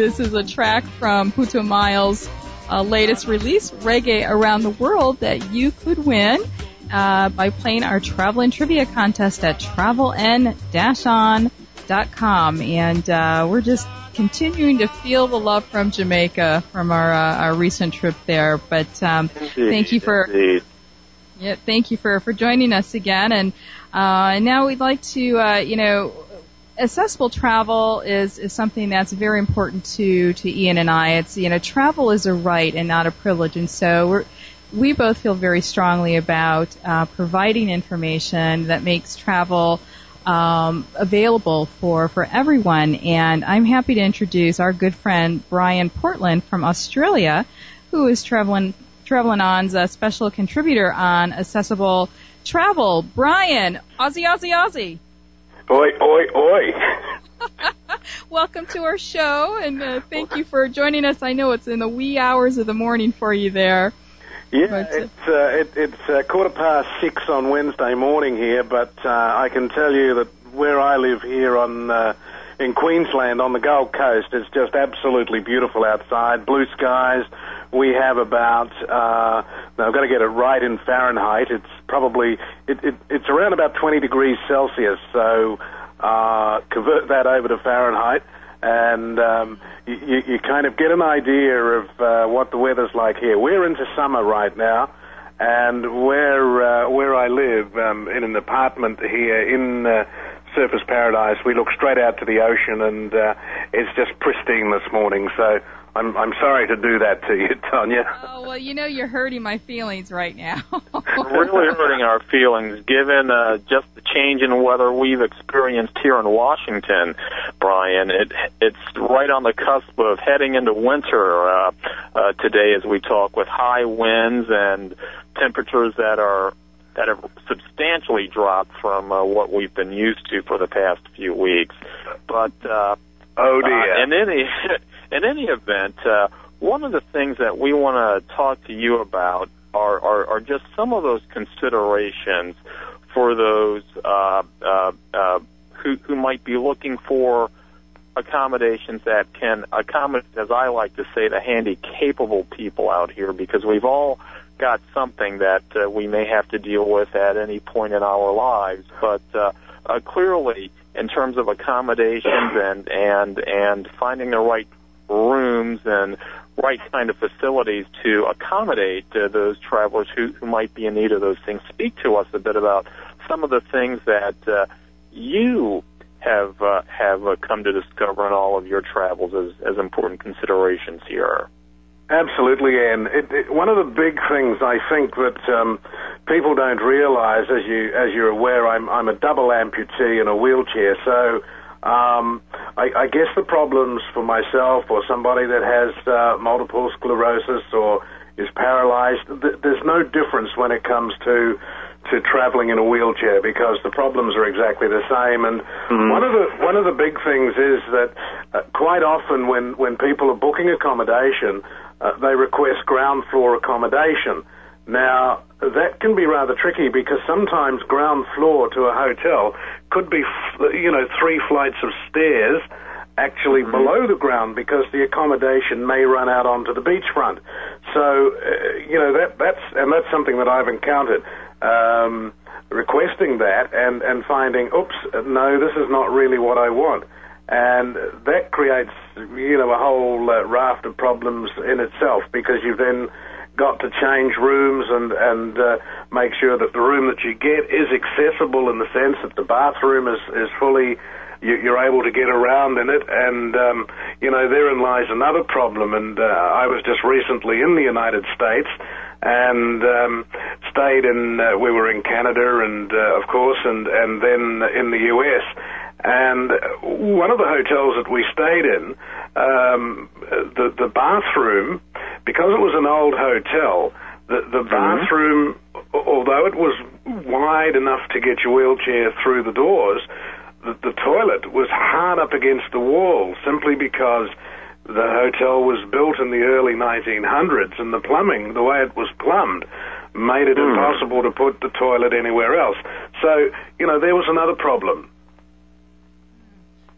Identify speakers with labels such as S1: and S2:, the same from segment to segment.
S1: This is a track from Putumayo's uh, latest release, Reggae Around the World, that you could win uh, by playing our travel and trivia contest at traveln-on.com. And uh, we're just continuing to feel the love from Jamaica from our uh, our recent trip there. But um, thank you for
S2: Indeed.
S1: yeah, thank you for for joining us again. And uh, now we'd like to uh, you know accessible travel is, is something that's very important to, to Ian and I. It's, you know, travel is a right and not a privilege. And so we're, we both feel very strongly about uh, providing information that makes travel um, available for, for everyone. And I'm happy to introduce our good friend Brian Portland from Australia, who is traveling traveling on's a special contributor on accessible travel. Brian, Aussie, Aussie, Aussie.
S2: Oi, oi, oi.
S1: Welcome to our show, and uh, thank you for joining us. I know it's in the wee hours of the morning for you there.
S2: Yeah,
S1: But, uh,
S2: it's uh, it, it's uh, quarter past six on Wednesday morning here, but uh, I can tell you that where I live here on uh, in Queensland on the Gold Coast, it's just absolutely beautiful outside, blue skies. We have about uh, now I've got to get it right in Fahrenheit. It's probably it, it, it's around about 20 degrees Celsius. So uh, convert that over to Fahrenheit, and um, you, you, kind of get an idea of uh, what the weather's like here. We're into summer right now, and where uh, where I live um, in an apartment here in uh, Surfers Paradise, we look straight out to the ocean, and uh, it's just pristine this morning. So. I'm I'm sorry to do that to you, Tanya.
S1: Oh well, you know you're hurting my feelings right now.
S3: really hurting our feelings given uh, just the change in weather we've experienced here in Washington, Brian. It it's right on the cusp of heading into winter uh, uh, today as we talk with high winds and temperatures that are that have substantially dropped from uh, what we've been used to for the past few weeks. But uh,
S2: Oh
S3: uh,
S2: dear.
S3: in any in any event, uh, one of the things that we want to talk to you about are, are are just some of those considerations for those uh, uh, uh, who who might be looking for accommodations that can accommodate, as I like to say, the handy capable people out here, because we've all got something that uh, we may have to deal with at any point in our lives. But uh, uh, clearly, in terms of accommodations and and and finding the right rooms and right kind of facilities to accommodate uh, those travelers who, who might be in need of those things. Speak to us a bit about some of the things that uh, you have uh, have uh, come to discover in all of your travels as, as important considerations here.
S2: Absolutely, and it, it, one of the big things I think that um, people don't realise, as you as you're aware, I'm I'm a double amputee in a wheelchair, so. Um, I, I guess the problems for myself or somebody that has uh, multiple sclerosis or is paralyzed, th- there's no difference when it comes to to traveling in a wheelchair because the problems are exactly the same. And one of the one of the big things is that uh, quite often when when people are booking accommodation, uh, they request ground floor accommodation. Now that can be rather tricky because sometimes ground floor to a hotel could be, you know, three flights of stairs actually below the ground because the accommodation may run out onto the beachfront. So, uh, you know, that that's and that's something that I've encountered. Um, requesting that and and finding, oops, no, this is not really what I want, and that creates, you know, a whole uh, raft of problems in itself because you then got to change rooms and and uh, make sure that the room that you get is accessible in the sense that the bathroom is is fully you, you're able to get around in it. And um, you know therein lies another problem. And uh, I was just recently in the United States and um, stayed in uh, we were in Canada and uh, of course and and then in the US and one of the hotels that we stayed in um, the the bathroom because it was an old hotel the the mm-hmm. bathroom although it was wide enough to get your wheelchair through the doors the, the toilet was hard up against the wall simply because the hotel was built in the early 1900s and the plumbing, the way it was plumbed, made it hmm. impossible to put the toilet anywhere else. So, you know, there was another problem.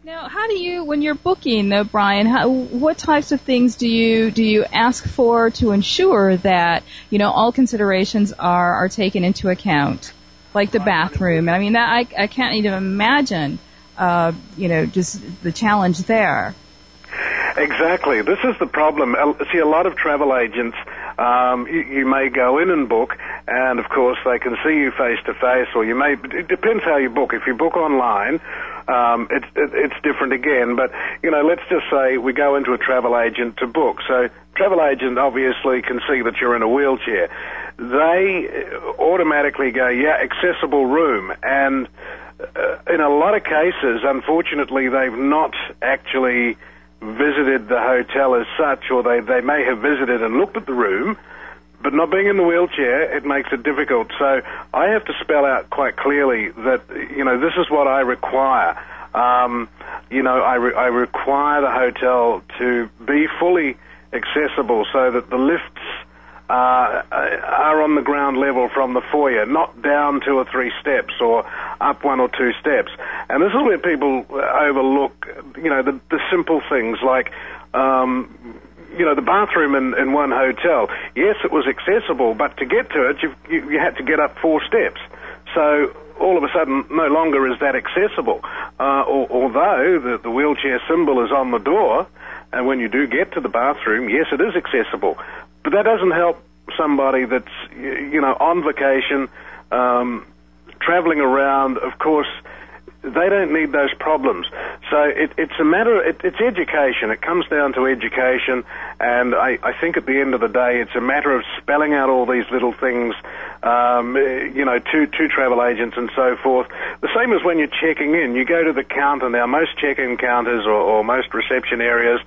S1: Now, how do you, when you're booking, though, Brian, how, what types of things do you do you ask for to ensure that you know all considerations are are taken into account, like the bathroom? I mean, that I I can't even imagine, uh, you know, just the challenge there.
S2: Exactly. This is the problem. See, a lot of travel agents, um, you, you may go in and book, and of course they can see you face to face, or you may. It depends how you book. If you book online, um, it's it, it's different again. But you know, let's just say we go into a travel agent to book. So travel agent obviously can see that you're in a wheelchair. They automatically go, yeah, accessible room, and uh, in a lot of cases, unfortunately, they've not actually visited the hotel as such, or they, they may have visited and looked at the room, but not being in the wheelchair, it makes it difficult. So I have to spell out quite clearly that, you know, this is what I require. Um, you know, I, re- I require the hotel to be fully accessible so that the lifts uh, are on the ground level from the foyer, not down two or three steps or up one or two steps. And this is where people overlook, you know, the, the simple things like, um, you know, the bathroom in, in one hotel. Yes, it was accessible, but to get to it, you, you, you had to get up four steps. So all of a sudden, no longer is that accessible. Uh, although the, the wheelchair symbol is on the door, and when you do get to the bathroom, yes, it is accessible. But that doesn't help somebody that's, you know, on vacation, um, traveling around. Of course, they don't need those problems. So it, it's a matter, it, it's education. It comes down to education, and I, I think at the end of the day, it's a matter of spelling out all these little things, um, you know, to, to travel agents and so forth. The same as when you're checking in. You go to the counter now, most check-in counters or, or most reception areas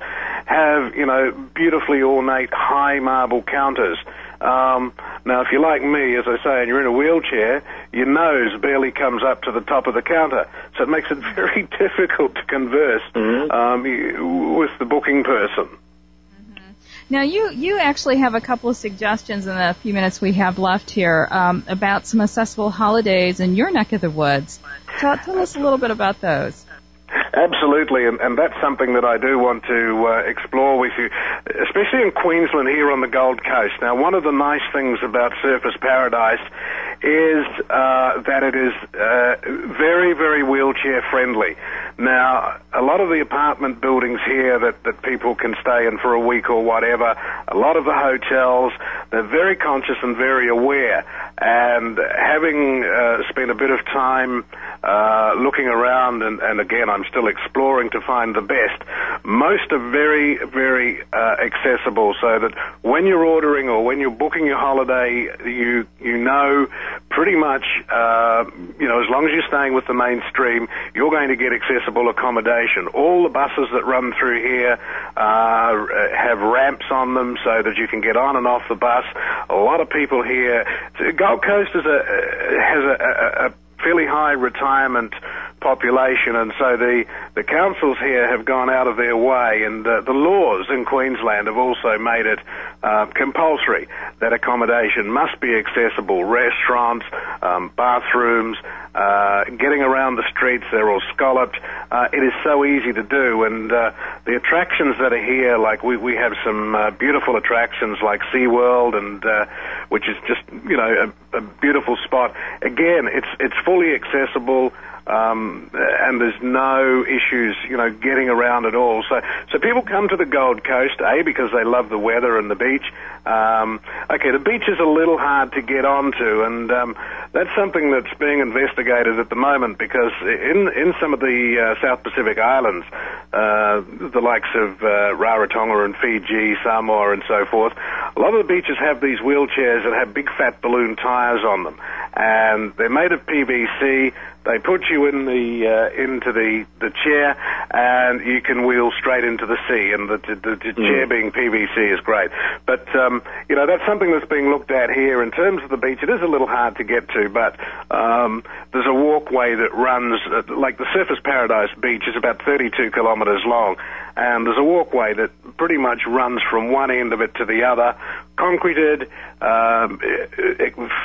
S2: have, you know, beautifully ornate high marble counters. Um, now, if you're like me, as I say, and you're in a wheelchair, your nose barely comes up to the top of the counter, so it makes it very difficult to converse mm-hmm. um, with the booking person.
S1: Mm-hmm. Now, you, you actually have a couple of suggestions in the few minutes we have left here um, about some accessible holidays in your neck of the woods. Tell, tell us a little bit about those.
S2: Absolutely, and, and that's something that I do want to uh, explore with you, especially in Queensland here on the Gold Coast. Now, one of the nice things about Surfers Paradise is uh, that it is uh, very, very wheelchair friendly. Now, a lot of the apartment buildings here that, that people can stay in for a week or whatever, a lot of the hotels, they're very conscious and very aware. And having uh, spent a bit of time uh, looking around, and, and again, I'm still exploring to find the best, most are very, very uh, accessible so that when you're ordering or when you're booking your holiday, you, you know pretty much, uh, you know, as long as you're staying with the mainstream, you're going to get accessible accommodation. All the buses that run through here uh, have ramps on them so that you can get on and off the bus. A lot of people here. Gold Coast is a has a, a, a fairly high retirement population, and so the, the councils here have gone out of their way, and uh, the laws in Queensland have also made it uh, compulsory that accommodation must be accessible. Restaurants, um, bathrooms, uh, getting around the streets, they're all scalloped. Uh, it is so easy to do, and uh, the attractions that are here, like we, we have some uh, beautiful attractions like SeaWorld, and uh, which is just you know a, a beautiful spot. Again, it's it's fully accessible um, and there's no issues, you know, getting around at all. So, so people come to the Gold Coast, a because they love the weather and the beach. Um, okay, the beach is a little hard to get onto, and um, that's something that's being investigated at the moment because in in some of the uh, South Pacific islands, uh, the likes of uh, Rarotonga and Fiji, Samoa, and so forth, a lot of the beaches have these wheelchairs that have big fat balloon tires on them, and they're made of PVC. They put you in the uh, into the the chair, and you can wheel straight into the sea. And the, the, the mm. chair being PVC is great. But um, you know that's something that's being looked at here in terms of the beach. It is a little hard to get to, but um, there's a walkway that runs uh, like the Surfers Paradise Beach is about 32 kilometres long, and there's a walkway that pretty much runs from one end of it to the other, concreted, um,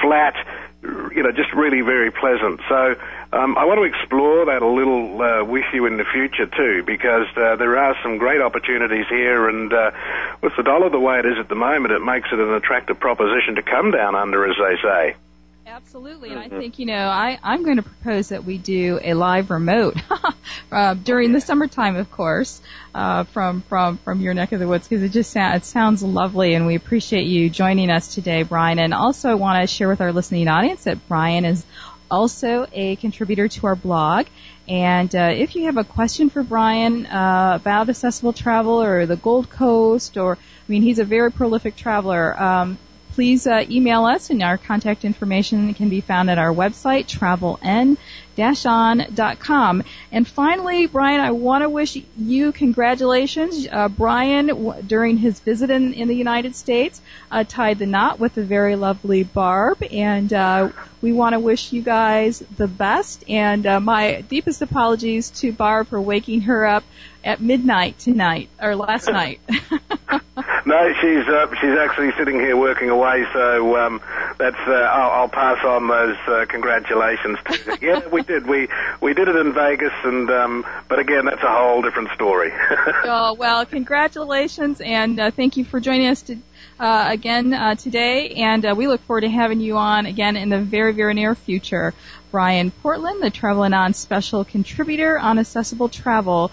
S2: flat you know, just really very pleasant. So um, I want to explore that a little uh, with you in the future too, because uh, there are some great opportunities here, and uh, with the dollar the way it is at the moment, it makes it an attractive proposition to come down under, as they say.
S1: Absolutely, and I mm-hmm. think you know I I'm going to propose that we do a live remote uh, during the summertime, of course, uh, from from from your neck of the woods because it just sounds it sounds lovely, and we appreciate you joining us today, Brian. And also, I want to share with our listening audience that Brian is also a contributor to our blog. And uh, if you have a question for Brian uh, about accessible travel or the Gold Coast, or I mean, he's a very prolific traveler. Um, please uh, email us, and our contact information can be found at our website, traveln-on.com. And finally, Brian, I want to wish you congratulations. Uh, Brian, w- during his visit in, in the United States, uh, tied the knot with a very lovely Barb, and uh, we want to wish you guys the best. And uh, my deepest apologies to Barb for waking her up at midnight tonight or last night.
S2: no, she's uh, she's actually sitting here working away. So um, that's uh, I'll, I'll pass on those uh, congratulations. To yeah, we did. We we did it in Vegas, and um, but again, that's a whole different story.
S1: oh well, congratulations, and uh, thank you for joining us to, uh, again uh, today. And uh, we look forward to having you on again in the very very near future. Brian Portland, the Travel and On special contributor on accessible travel.